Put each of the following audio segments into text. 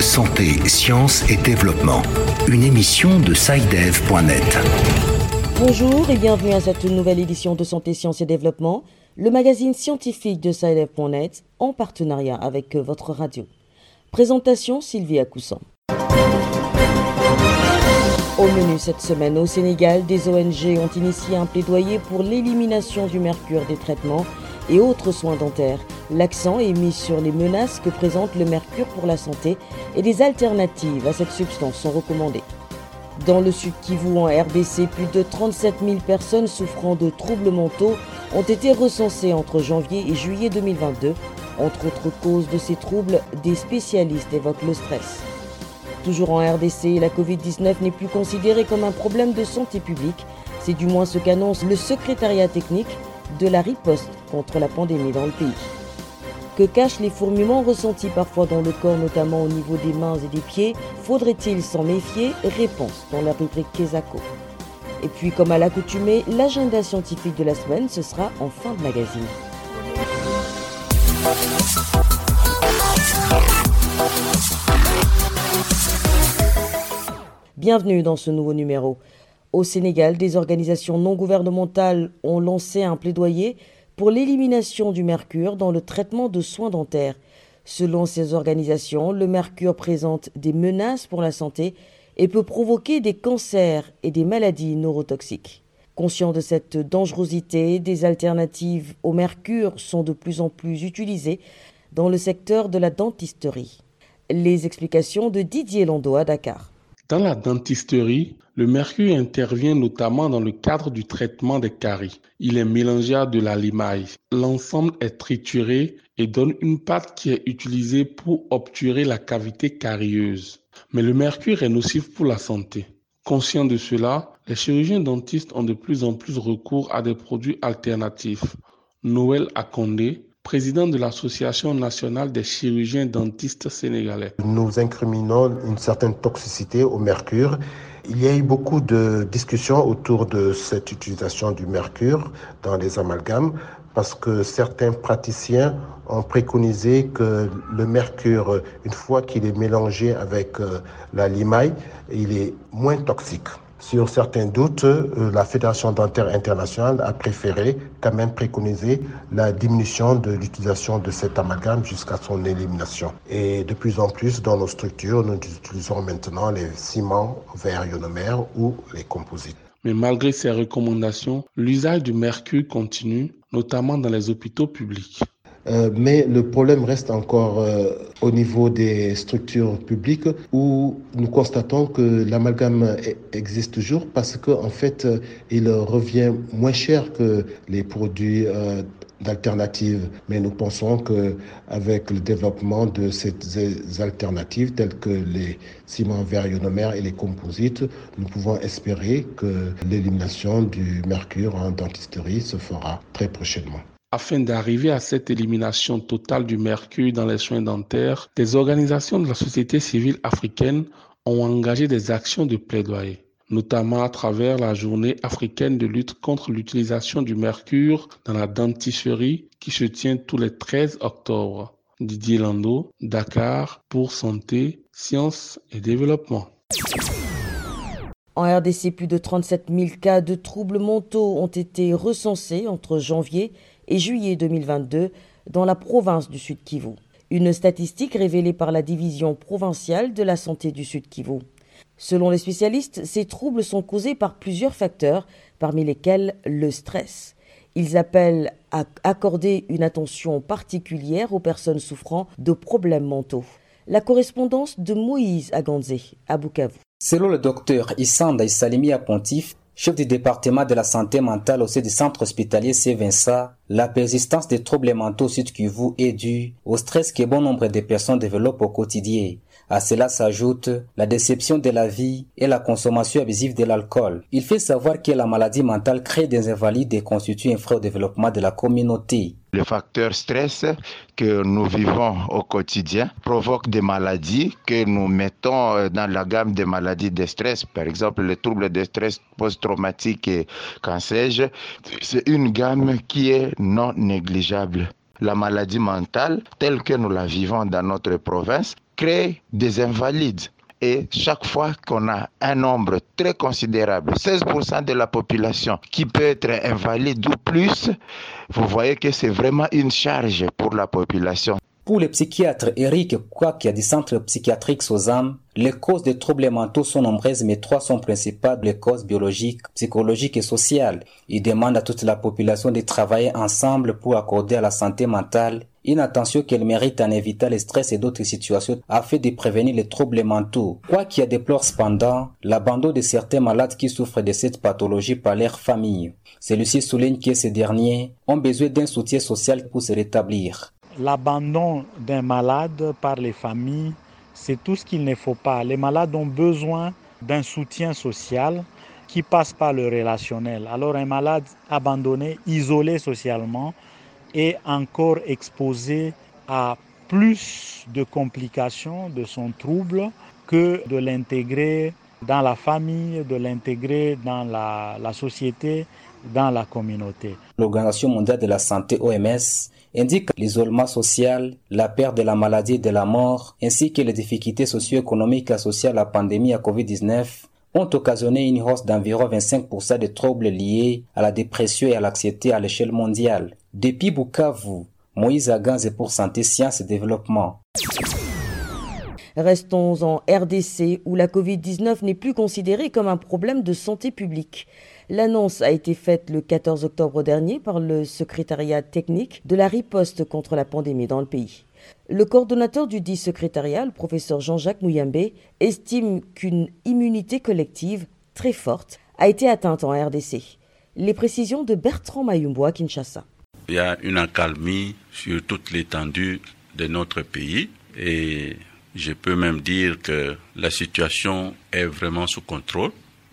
Santé, sciences et développement. Une émission de SciDev.net. Bonjour et bienvenue à cette nouvelle édition de Santé, sciences et développement, le magazine scientifique de SciDev.net en partenariat avec votre radio. Présentation Sylvie Coussan. Au menu cette semaine, au Sénégal, des ONG ont initié un plaidoyer pour l'élimination du mercure des traitements et autres soins dentaires. L'accent est mis sur les menaces que présente le mercure pour la santé et des alternatives à cette substance sont recommandées. Dans le sud Kivu, en RDC, plus de 37 000 personnes souffrant de troubles mentaux ont été recensées entre janvier et juillet 2022. Entre autres causes de ces troubles, des spécialistes évoquent le stress. Toujours en RDC, la Covid-19 n'est plus considérée comme un problème de santé publique. C'est du moins ce qu'annonce le secrétariat technique de la riposte contre la pandémie dans le pays. Que cachent les fourmillements ressentis parfois dans le corps, notamment au niveau des mains et des pieds? Faudrait-il s'en méfier? Réponse dans la rubrique Kesako. Et puis, comme à l'accoutumée, l'agenda scientifique de la semaine, ce sera en fin de magazine. Bienvenue dans ce nouveau numéro. Au Sénégal, des organisations non gouvernementales ont lancé un plaidoyer pour l'élimination du mercure dans le traitement de soins dentaires. Selon ces organisations, le mercure présente des menaces pour la santé et peut provoquer des cancers et des maladies neurotoxiques. Conscient de cette dangerosité, des alternatives au mercure sont de plus en plus utilisées dans le secteur de la dentisterie. Les explications de Didier Lando à Dakar. Dans la dentisterie, le mercure intervient notamment dans le cadre du traitement des caries. Il est mélangé à de la limaille. L'ensemble est trituré et donne une pâte qui est utilisée pour obturer la cavité carieuse. Mais le mercure est nocif pour la santé. Conscient de cela, les chirurgiens dentistes ont de plus en plus recours à des produits alternatifs. Noël Akondé, président de l'Association nationale des chirurgiens dentistes sénégalais. Nous incriminons une certaine toxicité au mercure. Il y a eu beaucoup de discussions autour de cette utilisation du mercure dans les amalgames parce que certains praticiens ont préconisé que le mercure, une fois qu'il est mélangé avec euh, la limaille, il est moins toxique. Sur certains doutes, euh, la Fédération dentaire internationale a préféré quand même préconiser la diminution de l'utilisation de cet amalgame jusqu'à son élimination. Et de plus en plus dans nos structures, nous utilisons maintenant les ciments verts ionomères ou les composites. Mais malgré ces recommandations, l'usage du mercure continue, notamment dans les hôpitaux publics. Euh, mais le problème reste encore euh, au niveau des structures publiques où nous constatons que l'amalgame e-, existe toujours parce qu'en en fait, euh, il revient moins cher que les produits d'alternatives. Mais nous pensons qu'avec le développement de ces alternatives telles que les ciments verts ionomères et les composites, nous pouvons espérer que l'élimination du mercure en dentisterie se fera très prochainement. Afin d'arriver à cette élimination totale du mercure dans les soins dentaires, des organisations de la société civile africaine ont engagé des actions de plaidoyer, notamment à travers la journée africaine de lutte contre l'utilisation du mercure dans la dentisterie qui se tient tous les 13 octobre. Didier Lando, Dakar, pour Santé, Sciences et Développement. En RDC, plus de 37 000 cas de troubles mentaux ont été recensés entre janvier et juillet 2022 dans la province du Sud Kivu. Une statistique révélée par la division provinciale de la santé du Sud Kivu. Selon les spécialistes, ces troubles sont causés par plusieurs facteurs, parmi lesquels le stress. Ils appellent à accorder une attention particulière aux personnes souffrant de problèmes mentaux. La correspondance de Moïse Aganzé à Bukavu. Selon le docteur Issanda Issalimi à Pontif, chef du département de la santé mentale au sein du centre hospitalier C-Vincent, la persistance des troubles mentaux sud Kivu est due au stress que bon nombre de personnes développent au quotidien. À cela s'ajoute la déception de la vie et la consommation abusive de l'alcool. Il fait savoir que la maladie mentale crée des invalides et constitue un frein au développement de la communauté. Le facteur stress que nous vivons au quotidien provoque des maladies que nous mettons euh, dans la gamme des maladies de stress. Par exemple, les troubles de stress post-traumatique et cancer. C'est une gamme qui est non négligeable. La maladie mentale, telle que nous la vivons dans notre province, crée des invalides. Et chaque fois qu'on a un nombre très considérable, 16% de la population qui peut être invalide ou plus, vous voyez que c'est vraiment une charge pour la population. Pour le psychiatre Eric Kwak du centre psychiatrique Sozam, les causes des troubles mentaux sont nombreuses, mais trois sont principales, les causes biologiques, psychologiques et sociales. Il demande à toute la population de travailler ensemble pour accorder à la santé mentale une attention qu'elle mérite en évitant le stress et d'autres situations afin de prévenir les troubles mentaux. Quoi qu'il déplore cependant l'abandon de certains malades qui souffrent de cette pathologie par leur famille. Celui-ci souligne que ces derniers ont besoin d'un soutien social pour se rétablir. L'abandon d'un malade par les familles, c'est tout ce qu'il ne faut pas. Les malades ont besoin d'un soutien social qui passe par le relationnel. Alors un malade abandonné, isolé socialement, est encore exposé à plus de complications de son trouble que de l'intégrer dans la famille, de l'intégrer dans la, société, dans la communauté. L'Organisation mondiale de la santé OMS indique l'isolement social, la perte de la maladie et de la mort, ainsi que les difficultés socio-économiques associées à la pandémie à Covid-19 ont occasionné une hausse d'environ 25% de troubles liés à la dépression et à l'anxiété à l'échelle mondiale. Depuis Bukavu, Moïse Aganze pour Santé, Sciences et Développement. Restons en RDC où la Covid-19 n'est plus considérée comme un problème de santé publique. L'annonce a été faite le 14 octobre dernier par le secrétariat technique de la riposte contre la pandémie dans le pays. Le coordonnateur du dit secrétariat, le professeur Jean-Jacques Mouyambé, estime qu'une immunité collective très forte a été atteinte en RDC. Les précisions de Bertrand Mayumbo à Kinshasa. Il y a une accalmie sur toute l'étendue de notre pays et je peux même dire que la situation est vraiment sous contrôle.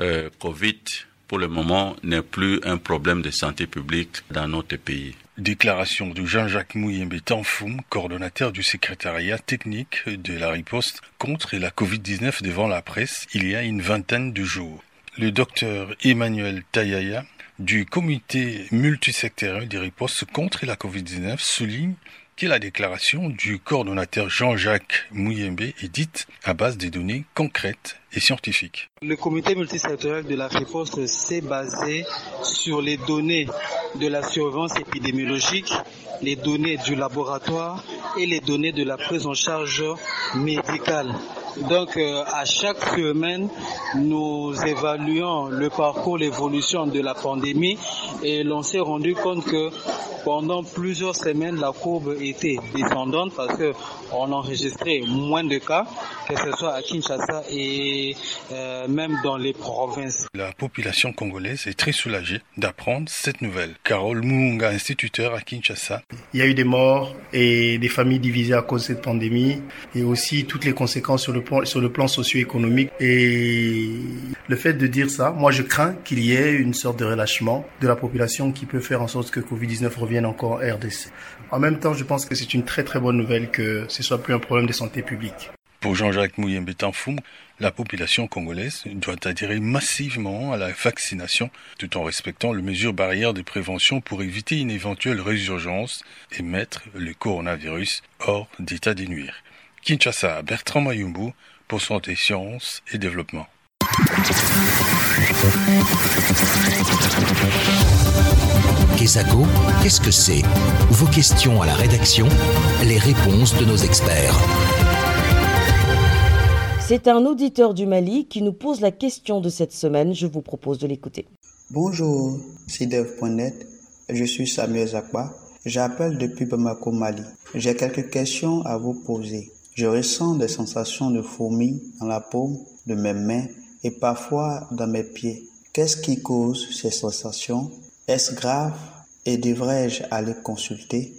Euh, Covid, pour le moment, n'est plus un problème de santé publique dans notre pays. Déclaration de Jean-Jacques Mouyembe Tanfoum, coordonnateur du secrétariat technique de la riposte contre la Covid-19 devant la presse il y a une vingtaine de jours. Le docteur Emmanuel Tayaya du comité multisectoriel des ripostes contre la Covid-19 souligne que la déclaration du coordonnateur Jean-Jacques Mouyembe est dite à base de données concrètes et scientifiques. Le comité multisectoriel de la riposte s'est basé sur les données de la surveillance épidémiologique, les données du laboratoire et les données de la prise en charge médicale. Donc euh, à chaque semaine, nous évaluons le parcours, l'évolution de la pandémie et l'on s'est rendu compte que pendant plusieurs semaines, la courbe était descendante parce qu'on enregistrait moins de cas, que ce soit à Kinshasa et euh, même dans les provinces. La population congolaise est très soulagée d'apprendre cette nouvelle. Carole Munga, instituteur à Kinshasa. Il y a eu des morts et des familles divisées à cause de cette pandémie et aussi toutes les conséquences sur le sur le plan socio-économique. Et le fait de dire ça, moi je crains qu'il y ait une sorte de relâchement de la population qui peut faire en sorte que Covid-19 revienne encore en RDC. En même temps, je pense que c'est une très très bonne nouvelle que ce soit plus un problème de santé publique. Pour Jean-Jacques Mouyembe Tanfoum, la population congolaise doit adhérer massivement à la vaccination tout en respectant les mesures barrières de prévention pour éviter une éventuelle résurgence et mettre le coronavirus hors d'état de nuire. Kinshasa, Bertrand Mayumbu pour Santé, Sciences et Développement. Kesako, qu'est-ce que c'est? Vos questions à la rédaction, les réponses de nos experts. C'est un auditeur du Mali qui nous pose la question de cette semaine. Je vous propose de l'écouter. Bonjour, c'est Dev.net. Je suis Samuel Zakba. J'appelle depuis Bamako, Mali. J'ai quelques questions à vous poser. Je ressens des sensations de fourmis dans la paume de mes mains et parfois dans mes pieds. Qu'est-ce qui cause ces sensations? Est-ce grave? Et devrais-je aller consulter?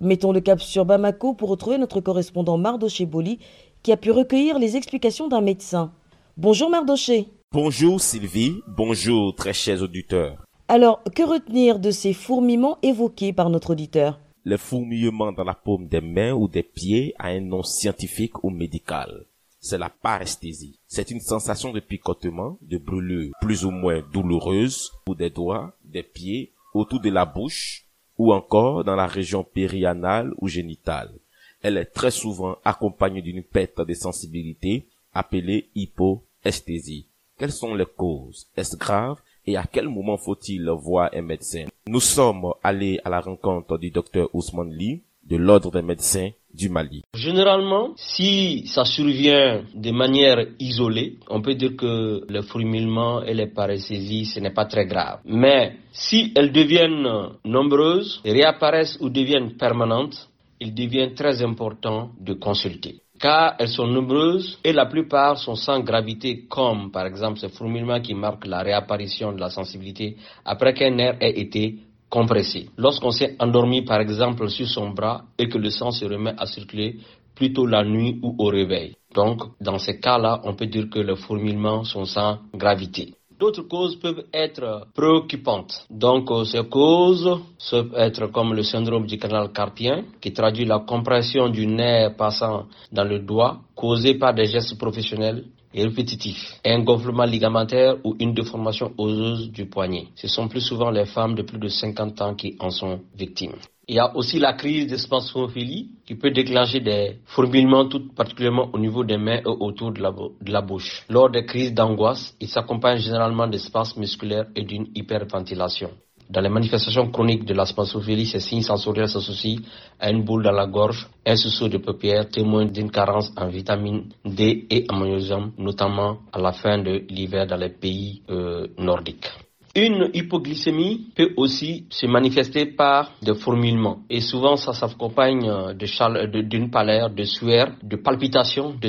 Mettons le cap sur Bamako pour retrouver notre correspondant Mardo Cheboli qui a pu recueillir les explications d'un médecin. Bonjour Mardoché. Bonjour Sylvie, bonjour très chers auditeurs. Alors, que retenir de ces fourmillements évoqués par notre auditeur? Le fourmillement dans la paume des mains ou des pieds a un nom scientifique ou médical. C'est la paresthésie. C'est une sensation de picotement, de brûlure plus ou moins douloureuse ou des doigts, des pieds, autour de la bouche ou encore dans la région périanale ou génitale. Elle est très souvent accompagnée d'une perte de sensibilité appelée hypoesthésie. Quelles sont les causes? Est-ce grave? Et à quel moment faut-il voir un médecin? Nous sommes allés à la rencontre du docteur Ousmane Lee de l'ordre des médecins du Mali. Généralement, si ça survient de manière isolée, on peut dire que le fourmillement et les paracésies, ce n'est pas très grave. Mais si elles deviennent nombreuses, réapparaissent ou deviennent permanentes, il devient très important de consulter car elles sont nombreuses et la plupart sont sans gravité, comme par exemple ce fourmillement qui marque la réapparition de la sensibilité après qu'un nerf ait été compressé. Lorsqu'on s'est endormi par exemple sur son bras et que le sang se remet à circuler plutôt la nuit ou au réveil. Donc, dans ces cas-là, on peut dire que les fourmillements sont sans gravité. D'autres causes peuvent être préoccupantes. Donc, ces causes peuvent être comme le syndrome du canal carpien, qui traduit la compression du nerf passant dans le doigt, causée par des gestes professionnels et répétitifs, un gonflement ligamentaire ou une déformation osseuse du poignet. Ce sont plus souvent les femmes de plus de 50 ans qui en sont victimes. Il y a aussi la crise de spasmophilie qui peut déclencher des fourmillements tout particulièrement au niveau des mains et autour de la, de la bouche. Lors des crises d'angoisse, il s'accompagne généralement d'espaces musculaires et d'une hyperventilation. Dans les manifestations chroniques de la spasmophilie, ces signes sensoriels s'associent à une boule dans la gorge, un sursaut de paupières témoin d'une carence en vitamine D et en magnésium, notamment à la fin de l'hiver dans les pays euh, nordiques. Une hypoglycémie peut aussi se manifester par des fourmillements et souvent ça s'accompagne d'une pâleur, de sueur, de palpitations, de,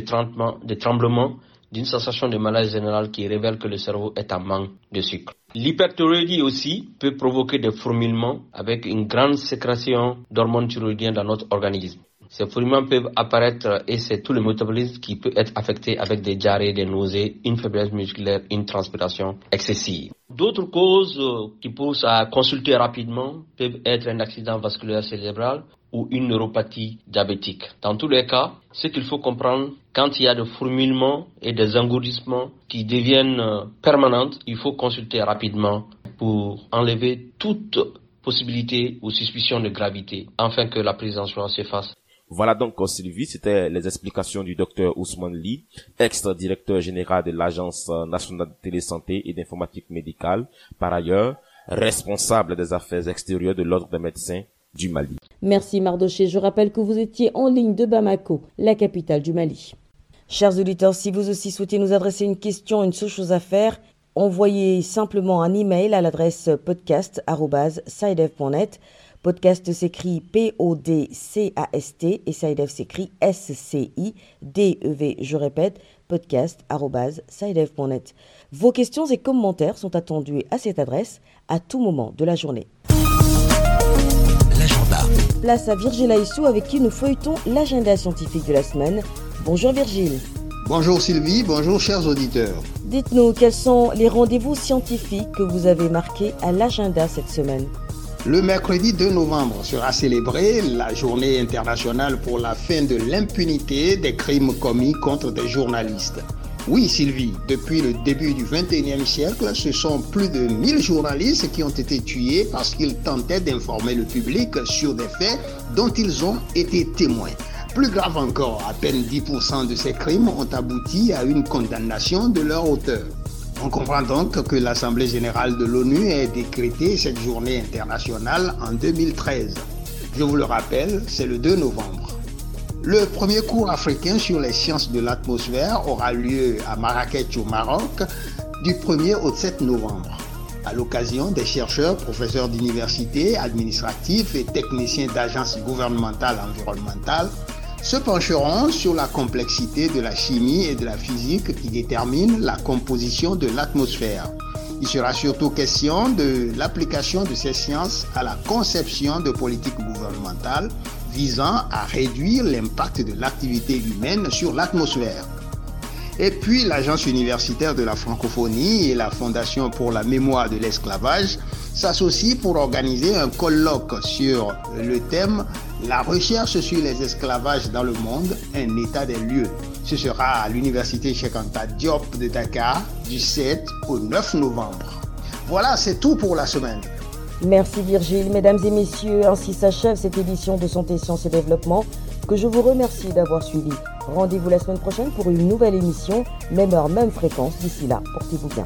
tremblements, d'une sensation de malaise général qui révèle que le cerveau est en manque de sucre. L'hyperthyroïdie aussi peut provoquer des fourmillements avec une grande sécrétion d'hormones thyroïdiennes dans notre organisme. Ces fourmillements peuvent apparaître et c'est tout le métabolisme qui peut être affecté avec des diarrhées, des nausées, une faiblesse musculaire, une transpiration excessive. D'autres causes qui poussent à consulter rapidement peuvent être un accident vasculaire cérébral ou une neuropathie diabétique. Dans tous les cas, ce qu'il faut comprendre, quand il y a des fourmillements et des engourdissements qui deviennent permanents, il faut consulter rapidement pour enlever toute possibilité ou suspicion de gravité, afin que la prise en soin se fasse voilà donc, Sylvie, c'était les explications du docteur Ousmane Lee, ex-directeur général de l'Agence nationale de télésanté et d'informatique médicale, par ailleurs responsable des affaires extérieures de l'ordre des médecins du Mali. Merci Mardoché. Je rappelle que vous étiez en ligne de Bamako, la capitale du Mali. Chers auditeurs, si vous aussi souhaitez nous adresser une question, une seule chose à faire, envoyez simplement un email à l'adresse podcast.sidev.net. Podcast s'écrit P-O-D-C-A-S-T et SciDev s'écrit S-C-I-D-E-V. Je répète, podcast.sidev.net. Vos questions et commentaires sont attendus à cette adresse à tout moment de la journée. L'agenda. Place à Virgile Aissou avec qui nous feuilletons l'agenda scientifique de la semaine. Bonjour Virgile. Bonjour Sylvie, bonjour chers auditeurs. Dites-nous quels sont les rendez-vous scientifiques que vous avez marqués à l'agenda cette semaine? Le mercredi 2 novembre sera célébrée la journée internationale pour la fin de l'impunité des crimes commis contre des journalistes. Oui Sylvie, depuis le début du 21e siècle, ce sont plus de 1000 journalistes qui ont été tués parce qu'ils tentaient d'informer le public sur des faits dont ils ont été témoins. Plus grave encore, à peine 10% de ces crimes ont abouti à une condamnation de leur auteur. On comprend donc que l'Assemblée générale de l'ONU ait décrété cette journée internationale en 2013. Je vous le rappelle, c'est le 2 novembre. Le premier cours africain sur les sciences de l'atmosphère aura lieu à Marrakech au Maroc du 1er au 7 novembre. À l'occasion, des chercheurs, professeurs d'université, administratifs et techniciens d'agences gouvernementales environnementales se pencheront sur la complexité de la chimie et de la physique qui déterminent la composition de l'atmosphère. Il sera surtout question de l'application de ces sciences à la conception de politiques gouvernementales visant à réduire l'impact de l'activité humaine sur l'atmosphère. Et puis l'Agence universitaire de la francophonie et la Fondation pour la mémoire de l'esclavage s'associent pour organiser un colloque sur le thème La recherche sur les esclavages dans le monde, un état des lieux. Ce sera à l'université Cheikh Anta Diop de Dakar du 7 au 9 novembre. Voilà, c'est tout pour la semaine. Merci Virgile. Mesdames et messieurs, ainsi s'achève cette édition de Santé, Sciences et Développement que je vous remercie d'avoir suivi. Rendez-vous la semaine prochaine pour une nouvelle émission, même heure, même fréquence. D'ici là, portez-vous bien.